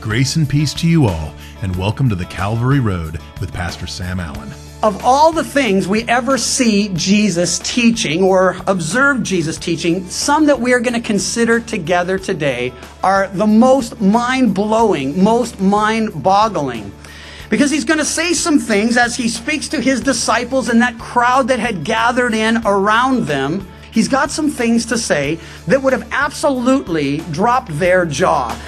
Grace and peace to you all, and welcome to the Calvary Road with Pastor Sam Allen. Of all the things we ever see Jesus teaching or observe Jesus teaching, some that we are going to consider together today are the most mind blowing, most mind boggling. Because he's going to say some things as he speaks to his disciples and that crowd that had gathered in around them. He's got some things to say that would have absolutely dropped their jaw.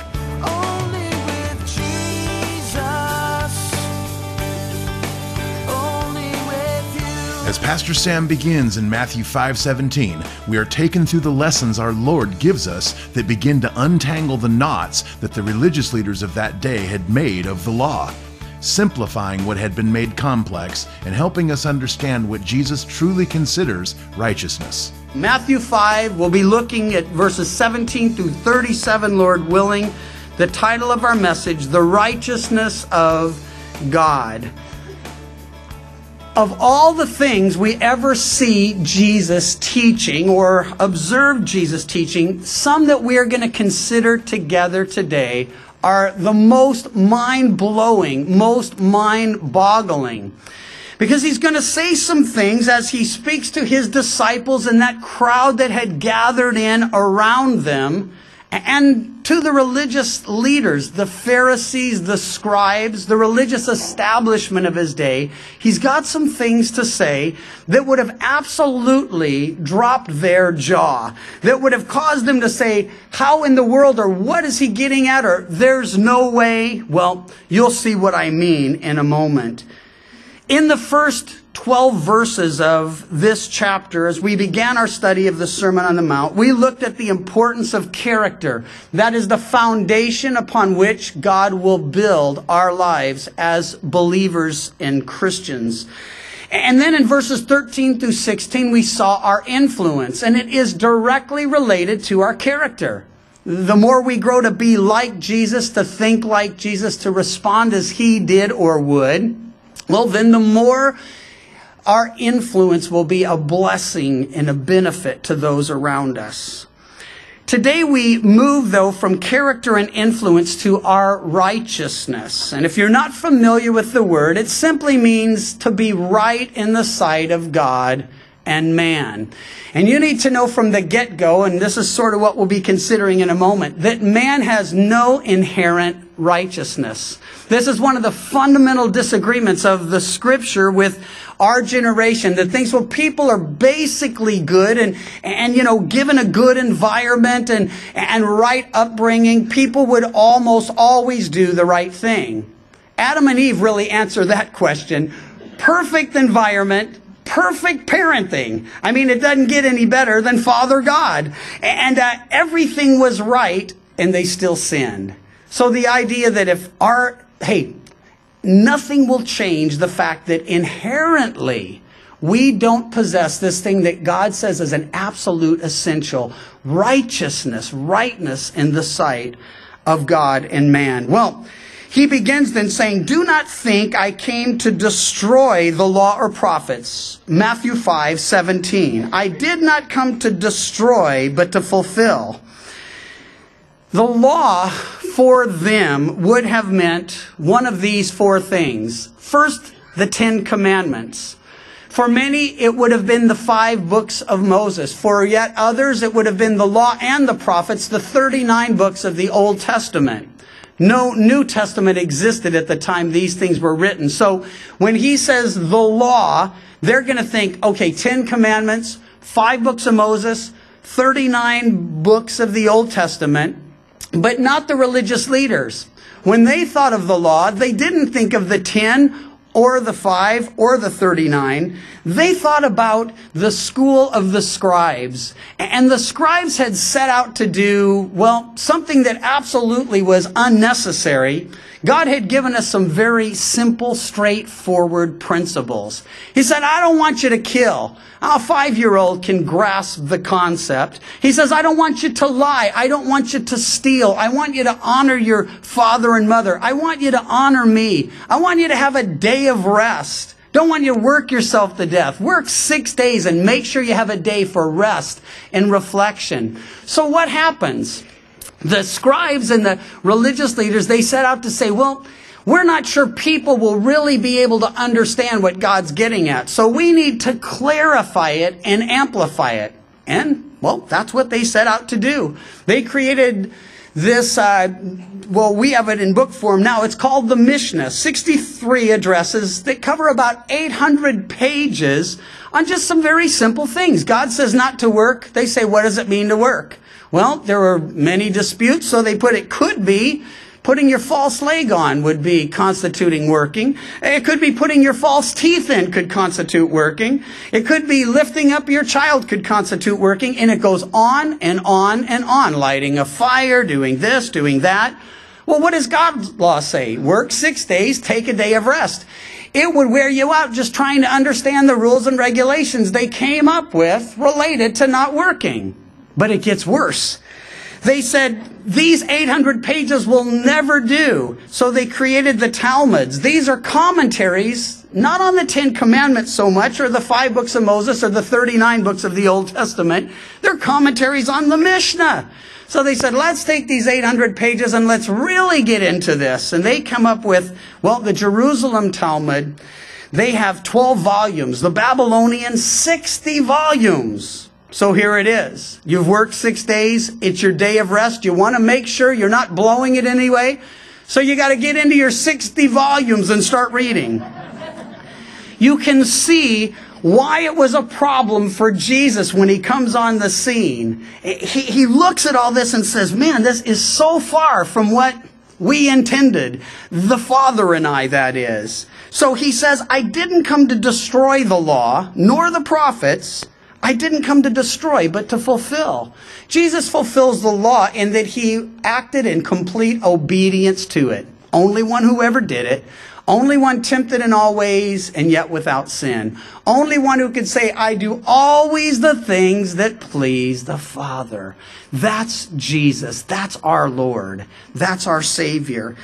As Pastor Sam begins in Matthew 5:17, we are taken through the lessons our Lord gives us that begin to untangle the knots that the religious leaders of that day had made of the law, simplifying what had been made complex and helping us understand what Jesus truly considers righteousness. Matthew 5, we'll be looking at verses 17 through 37, Lord willing. The title of our message, The Righteousness of God. Of all the things we ever see Jesus teaching or observe Jesus teaching, some that we are going to consider together today are the most mind blowing, most mind boggling. Because he's going to say some things as he speaks to his disciples and that crowd that had gathered in around them and to the religious leaders, the Pharisees, the scribes, the religious establishment of his day. He's got some things to say that would have absolutely dropped their jaw, that would have caused them to say, how in the world or what is he getting at or there's no way. Well, you'll see what I mean in a moment. In the first 12 verses of this chapter, as we began our study of the Sermon on the Mount, we looked at the importance of character. That is the foundation upon which God will build our lives as believers and Christians. And then in verses 13 through 16, we saw our influence, and it is directly related to our character. The more we grow to be like Jesus, to think like Jesus, to respond as he did or would, well, then the more our influence will be a blessing and a benefit to those around us. Today we move though from character and influence to our righteousness. And if you're not familiar with the word, it simply means to be right in the sight of God and man. And you need to know from the get-go, and this is sort of what we'll be considering in a moment, that man has no inherent righteousness. This is one of the fundamental disagreements of the scripture with our generation that thinks, well, people are basically good and, and, you know, given a good environment and, and right upbringing, people would almost always do the right thing. Adam and Eve really answer that question. Perfect environment, perfect parenting. I mean, it doesn't get any better than Father God. And uh, everything was right, and they still sinned. So the idea that if our, hey, nothing will change the fact that inherently we don't possess this thing that God says is an absolute essential righteousness, rightness in the sight of God and man. Well, he begins then saying, Do not think I came to destroy the law or prophets. Matthew 5 17. I did not come to destroy, but to fulfill. The law for them would have meant one of these four things. First, the Ten Commandments. For many, it would have been the five books of Moses. For yet others, it would have been the law and the prophets, the 39 books of the Old Testament. No New Testament existed at the time these things were written. So when he says the law, they're going to think, okay, 10 commandments, five books of Moses, 39 books of the Old Testament, but not the religious leaders. When they thought of the law, they didn't think of the 10 or the 5 or the 39. They thought about the school of the scribes. And the scribes had set out to do, well, something that absolutely was unnecessary. God had given us some very simple, straightforward principles. He said, I don't want you to kill. A five year old can grasp the concept. He says, I don't want you to lie. I don't want you to steal. I want you to honor your father and mother. I want you to honor me. I want you to have a day of rest. Don't want you to work yourself to death. Work six days and make sure you have a day for rest and reflection. So what happens? The scribes and the religious leaders, they set out to say, well, we're not sure people will really be able to understand what God's getting at. So we need to clarify it and amplify it. And, well, that's what they set out to do. They created this, uh, well, we have it in book form now. It's called the Mishnah. 63 addresses that cover about 800 pages on just some very simple things. God says not to work. They say, what does it mean to work? Well, there were many disputes, so they put it could be Putting your false leg on would be constituting working. It could be putting your false teeth in could constitute working. It could be lifting up your child could constitute working. And it goes on and on and on. Lighting a fire, doing this, doing that. Well, what does God's law say? Work six days, take a day of rest. It would wear you out just trying to understand the rules and regulations they came up with related to not working. But it gets worse. They said, these 800 pages will never do. So they created the Talmuds. These are commentaries, not on the Ten Commandments so much, or the five books of Moses, or the 39 books of the Old Testament. They're commentaries on the Mishnah. So they said, let's take these 800 pages and let's really get into this. And they come up with, well, the Jerusalem Talmud, they have 12 volumes. The Babylonian, 60 volumes. So here it is. You've worked six days. It's your day of rest. You want to make sure you're not blowing it anyway. So you got to get into your 60 volumes and start reading. You can see why it was a problem for Jesus when he comes on the scene. He, he looks at all this and says, man, this is so far from what we intended. The Father and I, that is. So he says, I didn't come to destroy the law, nor the prophets. I didn't come to destroy, but to fulfill. Jesus fulfills the law in that he acted in complete obedience to it. Only one who ever did it. Only one tempted in all ways and yet without sin. Only one who could say, I do always the things that please the Father. That's Jesus. That's our Lord. That's our Savior.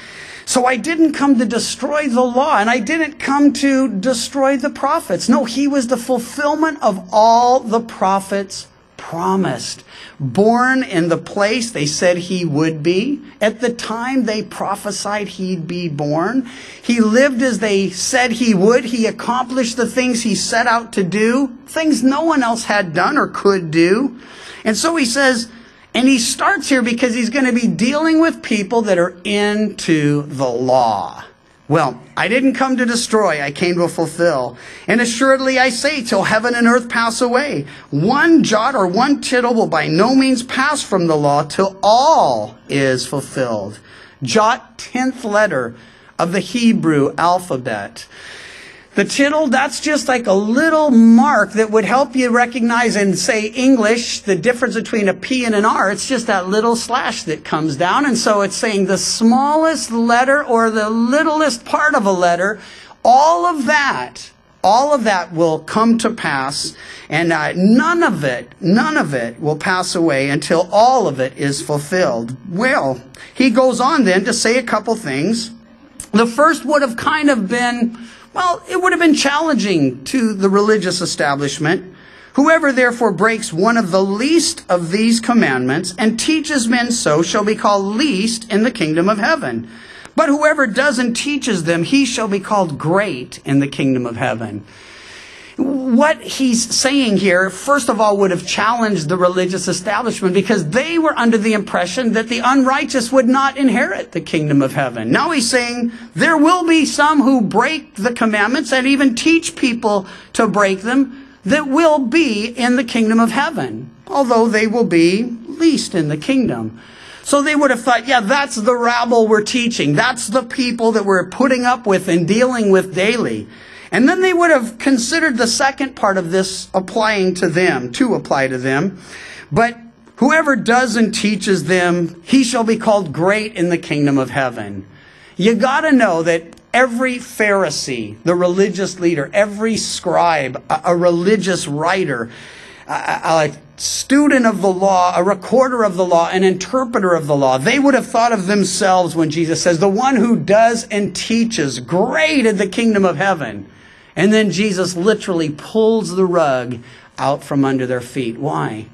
So I didn't come to destroy the law and I didn't come to destroy the prophets. No, he was the fulfillment of all the prophets promised. Born in the place they said he would be. At the time they prophesied he'd be born. He lived as they said he would. He accomplished the things he set out to do, things no one else had done or could do. And so he says, and he starts here because he's going to be dealing with people that are into the law. Well, I didn't come to destroy, I came to fulfill. And assuredly I say, till heaven and earth pass away, one jot or one tittle will by no means pass from the law till all is fulfilled. Jot, tenth letter of the Hebrew alphabet. The tittle, that's just like a little mark that would help you recognize and say English the difference between a P and an R. It's just that little slash that comes down. And so it's saying the smallest letter or the littlest part of a letter, all of that, all of that will come to pass. And uh, none of it, none of it will pass away until all of it is fulfilled. Well, he goes on then to say a couple things. The first would have kind of been, well, it would have been challenging to the religious establishment. Whoever therefore breaks one of the least of these commandments and teaches men so shall be called least in the kingdom of heaven. But whoever does and teaches them, he shall be called great in the kingdom of heaven. What he's saying here, first of all, would have challenged the religious establishment because they were under the impression that the unrighteous would not inherit the kingdom of heaven. Now he's saying there will be some who break the commandments and even teach people to break them that will be in the kingdom of heaven, although they will be least in the kingdom. So they would have thought, yeah, that's the rabble we're teaching. That's the people that we're putting up with and dealing with daily. And then they would have considered the second part of this applying to them, to apply to them. But whoever does and teaches them, he shall be called great in the kingdom of heaven. You gotta know that every Pharisee, the religious leader, every scribe, a, a religious writer, a, a student of the law, a recorder of the law, an interpreter of the law, they would have thought of themselves when Jesus says, the one who does and teaches, great in the kingdom of heaven. And then Jesus literally pulls the rug out from under their feet. Why?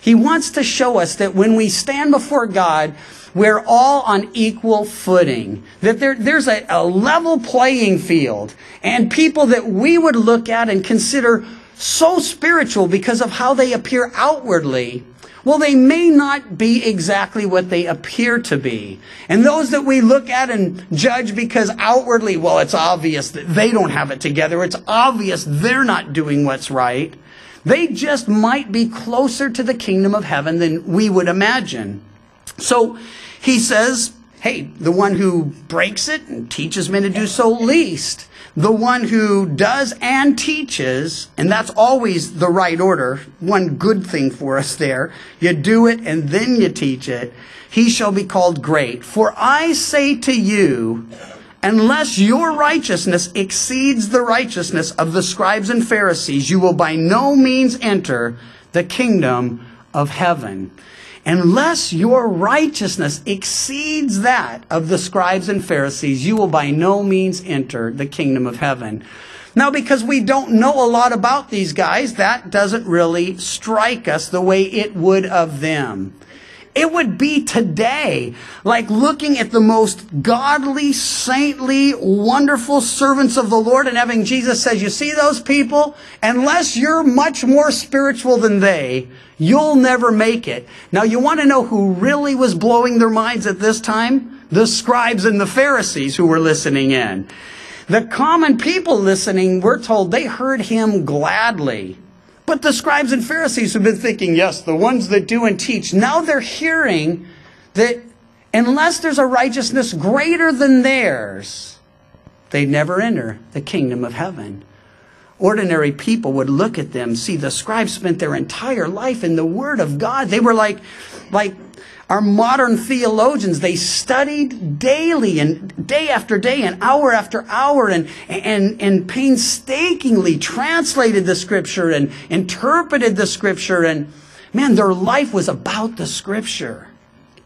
He wants to show us that when we stand before God, we're all on equal footing. That there, there's a, a level playing field. And people that we would look at and consider so spiritual because of how they appear outwardly, well, they may not be exactly what they appear to be. And those that we look at and judge because outwardly, well, it's obvious that they don't have it together. It's obvious they're not doing what's right. They just might be closer to the kingdom of heaven than we would imagine. So he says, hey, the one who breaks it and teaches men to do so least. The one who does and teaches, and that's always the right order, one good thing for us there. You do it and then you teach it. He shall be called great. For I say to you, unless your righteousness exceeds the righteousness of the scribes and Pharisees, you will by no means enter the kingdom of heaven unless your righteousness exceeds that of the scribes and Pharisees, you will by no means enter the kingdom of heaven. Now, because we don't know a lot about these guys, that doesn't really strike us the way it would of them. It would be today like looking at the most godly, saintly, wonderful servants of the Lord and having Jesus says, you see those people? Unless you're much more spiritual than they, you'll never make it. Now you want to know who really was blowing their minds at this time? The scribes and the Pharisees who were listening in. The common people listening, we're told they heard him gladly. But the scribes and Pharisees have been thinking, yes, the ones that do and teach, now they're hearing that unless there's a righteousness greater than theirs, they never enter the kingdom of heaven. Ordinary people would look at them, see the scribes spent their entire life in the Word of God. They were like, like our modern theologians, they studied daily and day after day and hour after hour and, and, and painstakingly translated the scripture and interpreted the scripture. And man, their life was about the scripture.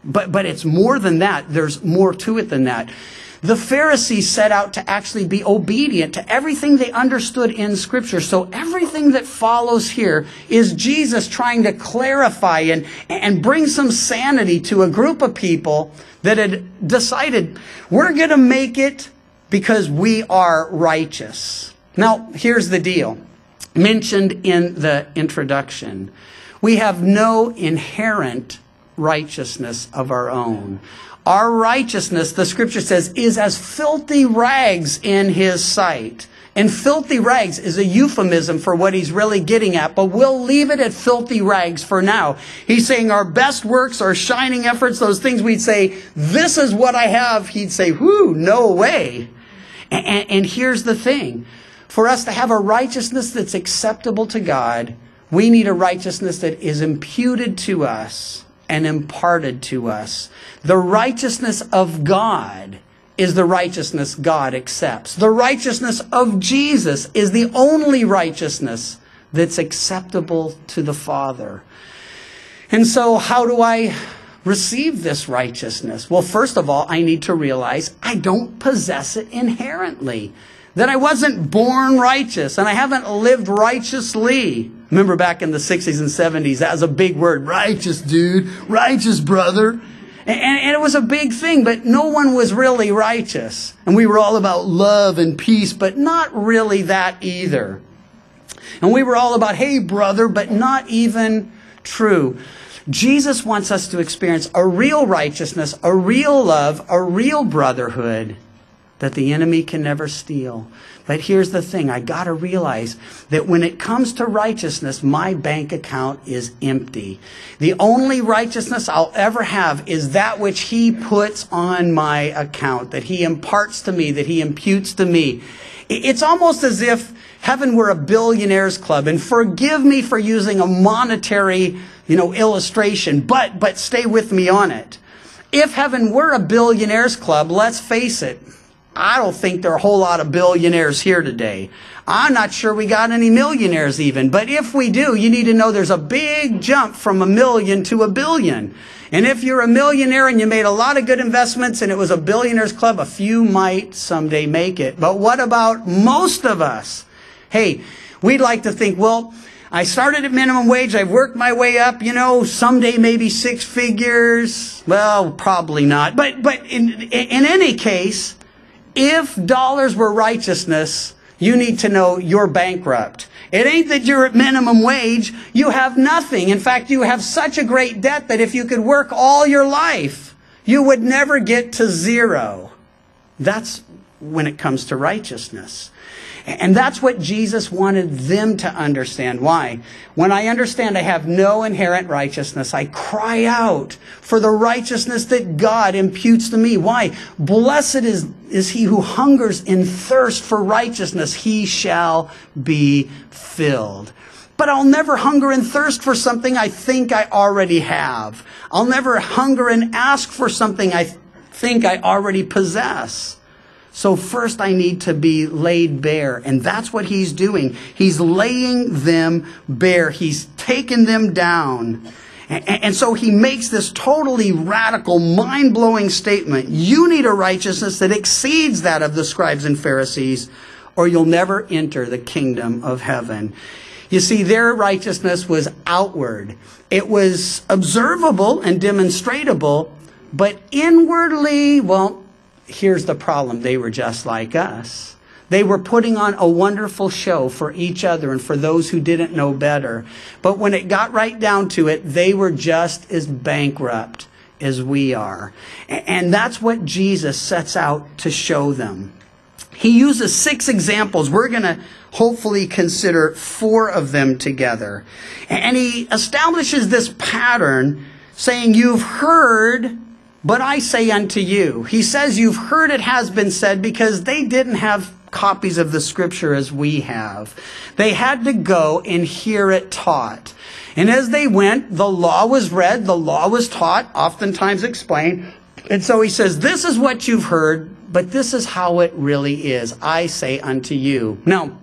But, but it's more than that. There's more to it than that. The Pharisees set out to actually be obedient to everything they understood in Scripture. So everything that follows here is Jesus trying to clarify and, and bring some sanity to a group of people that had decided we're going to make it because we are righteous. Now, here's the deal. Mentioned in the introduction. We have no inherent righteousness of our own. Our righteousness, the scripture says, is as filthy rags in his sight. And filthy rags is a euphemism for what he's really getting at, but we'll leave it at filthy rags for now. He's saying our best works, our shining efforts, those things we'd say, this is what I have. He'd say, whoo, no way. And, and, and here's the thing. For us to have a righteousness that's acceptable to God, we need a righteousness that is imputed to us and imparted to us. The righteousness of God is the righteousness God accepts. The righteousness of Jesus is the only righteousness that's acceptable to the Father. And so, how do I receive this righteousness? Well, first of all, I need to realize I don't possess it inherently. That I wasn't born righteous and I haven't lived righteously. Remember back in the 60s and 70s, that was a big word. Righteous, dude. Righteous, brother. And, and, it was a big thing, but no one was really righteous. And we were all about love and peace, but not really that either. And we were all about, hey, brother, but not even true. Jesus wants us to experience a real righteousness, a real love, a real brotherhood that the enemy can never steal. But here's the thing I got to realize that when it comes to righteousness, my bank account is empty. The only righteousness I'll ever have is that which He puts on my account, that He imparts to me, that He imputes to me. It's almost as if heaven were a billionaires club, and forgive me for using a monetary, you know, illustration, but, but stay with me on it. If heaven were a billionaires club, let's face it, I don't think there are a whole lot of billionaires here today. I'm not sure we got any millionaires even, but if we do, you need to know there's a big jump from a million to a billion. And if you're a millionaire and you made a lot of good investments and it was a billionaires club, a few might someday make it. But what about most of us? Hey, we'd like to think, well, I started at minimum wage. I've worked my way up, you know, someday maybe six figures. Well, probably not. But, but in, in any case, if dollars were righteousness, you need to know you're bankrupt. It ain't that you're at minimum wage. You have nothing. In fact, you have such a great debt that if you could work all your life, you would never get to zero. That's when it comes to righteousness. And that's what Jesus wanted them to understand. Why? When I understand I have no inherent righteousness, I cry out for the righteousness that God imputes to me. Why? Blessed is, is he who hungers and thirsts for righteousness. He shall be filled. But I'll never hunger and thirst for something I think I already have. I'll never hunger and ask for something I think I already possess. So first I need to be laid bare. And that's what he's doing. He's laying them bare. He's taken them down. And, so he makes this totally radical, mind blowing statement. You need a righteousness that exceeds that of the scribes and Pharisees, or you'll never enter the kingdom of heaven. You see, their righteousness was outward. It was observable and demonstratable, but inwardly, well, here's the problem they were just like us. They were putting on a wonderful show for each other and for those who didn't know better. But when it got right down to it, they were just as bankrupt as we are. And that's what Jesus sets out to show them. He uses six examples. We're going to hopefully consider four of them together. And he establishes this pattern saying, You've heard but I say unto you, he says, you've heard it has been said because they didn't have copies of the scripture as we have. They had to go and hear it taught. And as they went, the law was read, the law was taught, oftentimes explained. And so he says, this is what you've heard, but this is how it really is. I say unto you. Now,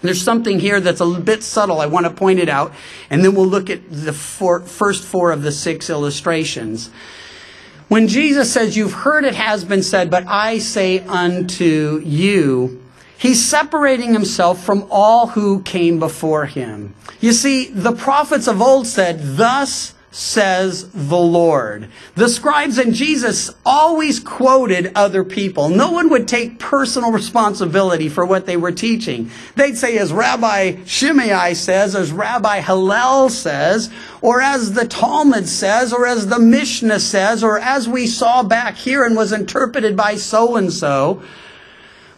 there's something here that's a bit subtle. I want to point it out. And then we'll look at the first four of the six illustrations. When Jesus says, You've heard it has been said, but I say unto you, he's separating himself from all who came before him. You see, the prophets of old said, Thus says the Lord. The scribes and Jesus always quoted other people. No one would take personal responsibility for what they were teaching. They'd say, as Rabbi Shammai says, as Rabbi Hillel says, or as the Talmud says, or as the Mishnah says, or as we saw back here and was interpreted by so and so.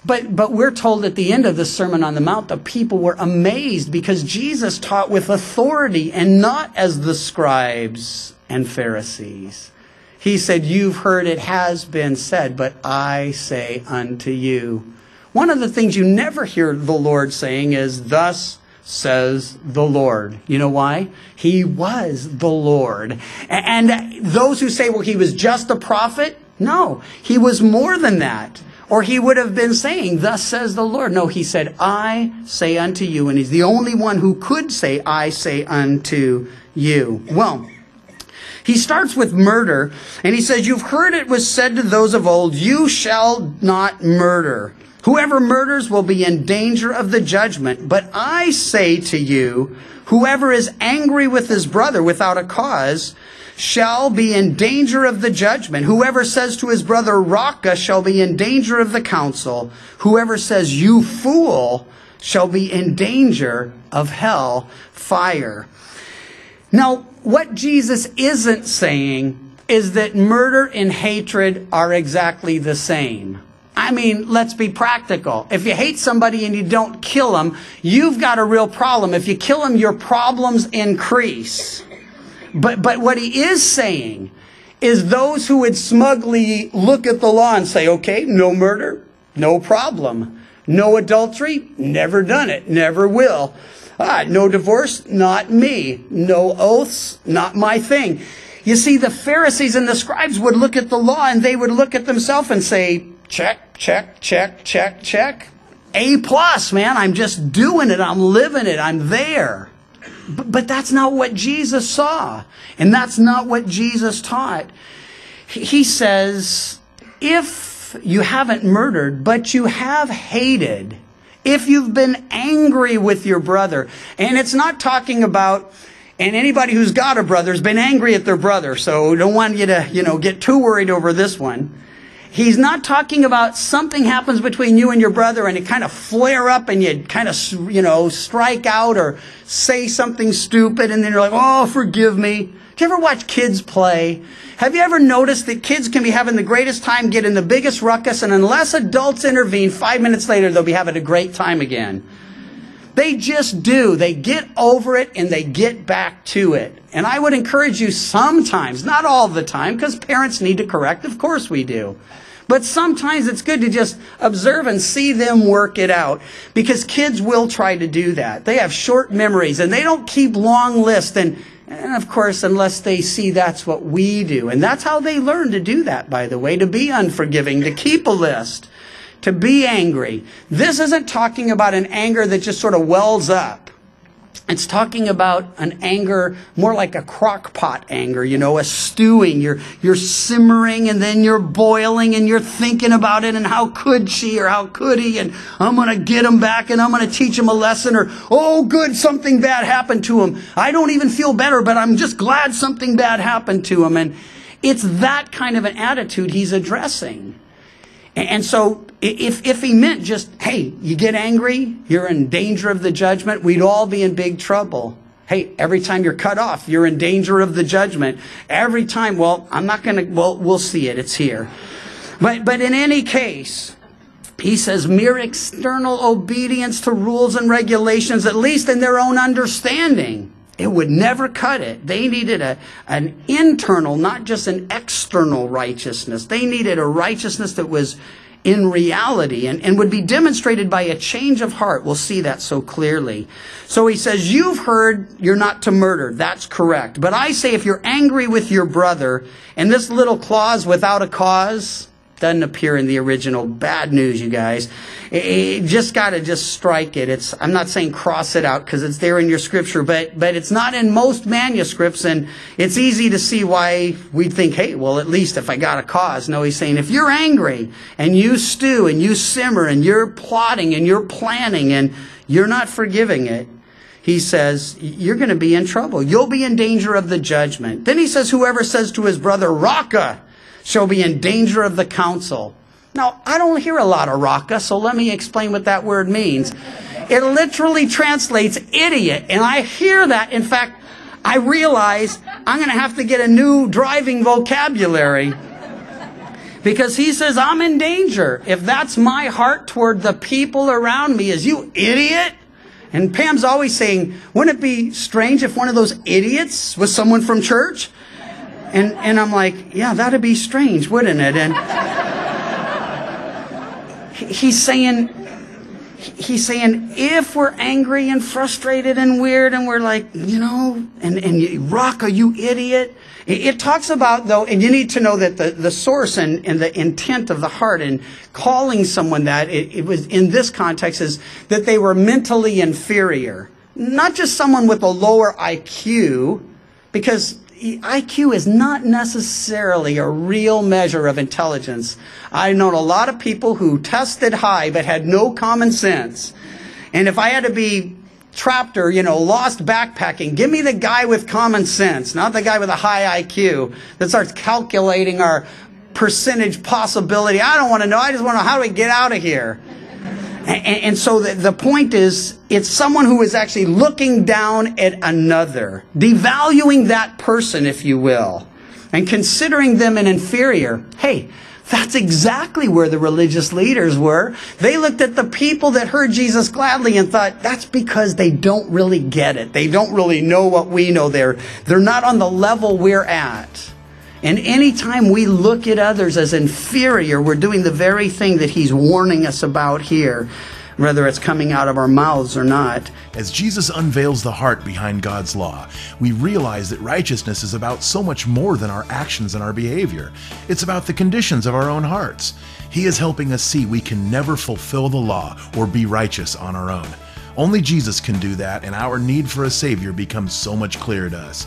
But, but we're told at the end of the Sermon on the Mount, the people were amazed because Jesus taught with authority and not as the scribes and Pharisees. He said, You've heard it has been said, but I say unto you. One of the things you never hear the Lord saying is, Thus says the Lord. You know why? He was the Lord. And those who say, Well, he was just a prophet, no, he was more than that. Or he would have been saying, Thus says the Lord. No, he said, I say unto you. And he's the only one who could say, I say unto you. Well, he starts with murder, and he says, You've heard it was said to those of old, You shall not murder. Whoever murders will be in danger of the judgment. But I say to you, whoever is angry with his brother without a cause shall be in danger of the judgment. Whoever says to his brother, Raca, shall be in danger of the council. Whoever says, You fool, shall be in danger of hell fire. Now, what Jesus isn't saying is that murder and hatred are exactly the same. I mean, let's be practical. If you hate somebody and you don't kill them, you've got a real problem. If you kill them, your problems increase. But, but what he is saying is those who would smugly look at the law and say, okay, no murder, no problem. No adultery, never done it, never will. Ah, no divorce, not me. No oaths, not my thing. You see, the Pharisees and the scribes would look at the law and they would look at themselves and say, check, check, check, check, check. A plus, man. I'm just doing it. I'm living it. I'm there. But, but that's not what Jesus saw. And that's not what Jesus taught. He says, if you haven't murdered, but you have hated, If you've been angry with your brother, and it's not talking about, and anybody who's got a brother has been angry at their brother, so don't want you to, you know, get too worried over this one. He's not talking about something happens between you and your brother and it kind of flare up and you kind of, you know, strike out or say something stupid and then you're like, oh, forgive me. Do you ever watch kids play? Have you ever noticed that kids can be having the greatest time, getting the biggest ruckus, and unless adults intervene, five minutes later they'll be having a great time again? They just do. They get over it and they get back to it. And I would encourage you sometimes, not all the time, because parents need to correct. Of course we do. But sometimes it's good to just observe and see them work it out because kids will try to do that. They have short memories and they don't keep long lists. And, and of course, unless they see that's what we do. And that's how they learn to do that, by the way, to be unforgiving, to keep a list to be angry. This isn't talking about an anger that just sort of wells up. It's talking about an anger more like a crock pot anger, you know, a stewing. You're, you're simmering and then you're boiling and you're thinking about it and how could she or how could he and I'm going to get him back and I'm going to teach him a lesson or, oh, good, something bad happened to him. I don't even feel better, but I'm just glad something bad happened to him. And it's that kind of an attitude he's addressing. And so if, if he meant just, hey, you get angry, you're in danger of the judgment, we'd all be in big trouble. Hey, every time you're cut off, you're in danger of the judgment. Every time, well, I'm not going to, well, we'll see it. It's here. But, but in any case, he says mere external obedience to rules and regulations, at least in their own understanding, it would never cut it. They needed a, an internal, not just an external righteousness. They needed a righteousness that was in reality and, and would be demonstrated by a change of heart. We'll see that so clearly. So he says, You've heard you're not to murder. That's correct. But I say, if you're angry with your brother, and this little clause without a cause, doesn't appear in the original. Bad news, you guys. It, it just got to just strike it. It's. I'm not saying cross it out because it's there in your scripture, but but it's not in most manuscripts, and it's easy to see why we'd think, hey, well, at least if I got a cause. No, he's saying if you're angry and you stew and you simmer and you're plotting and you're planning and you're not forgiving it, he says, you're going to be in trouble. You'll be in danger of the judgment. Then he says, whoever says to his brother, Raca, shall be in danger of the council. Now, I don't hear a lot of raca, so let me explain what that word means. It literally translates idiot, and I hear that. In fact, I realize I'm going to have to get a new driving vocabulary because he says I'm in danger. If that's my heart toward the people around me, is you idiot? And Pam's always saying, wouldn't it be strange if one of those idiots was someone from church? And, and I'm like, yeah, that'd be strange, wouldn't it? And he's saying, he's saying, if we're angry and frustrated and weird and we're like, you know, and, and Raca, you idiot. It, it, talks about though, and you need to know that the, the source and, and the intent of the heart and calling someone that, it, it was in this context is that they were mentally inferior. Not just someone with a lower IQ, because IQ is not necessarily a real measure of intelligence. I've known a lot of people who tested high but had no common sense. And if I had to be trapped or, you know, lost backpacking, give me the guy with common sense, not the guy with a high IQ that starts calculating our percentage possibility. I don't want to know. I just want to know how do we get out of here? And, and so the, the point is, it's someone who is actually looking down at another, devaluing that person, if you will, and considering them an inferior. Hey, that's exactly where the religious leaders were. They looked at the people that heard Jesus gladly and thought, that's because they don't really get it. They don't really know what we know. They're, they're not on the level we're at. And anytime we look at others as inferior, we're doing the very thing that he's warning us about here, whether it's coming out of our mouths or not. As Jesus unveils the heart behind God's law, we realize that righteousness is about so much more than our actions and our behavior. It's about the conditions of our own hearts. He is helping us see we can never fulfill the law or be righteous on our own. Only Jesus can do that, and our need for a Savior becomes so much clearer to us.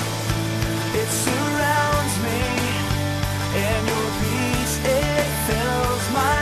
Peace, it fills my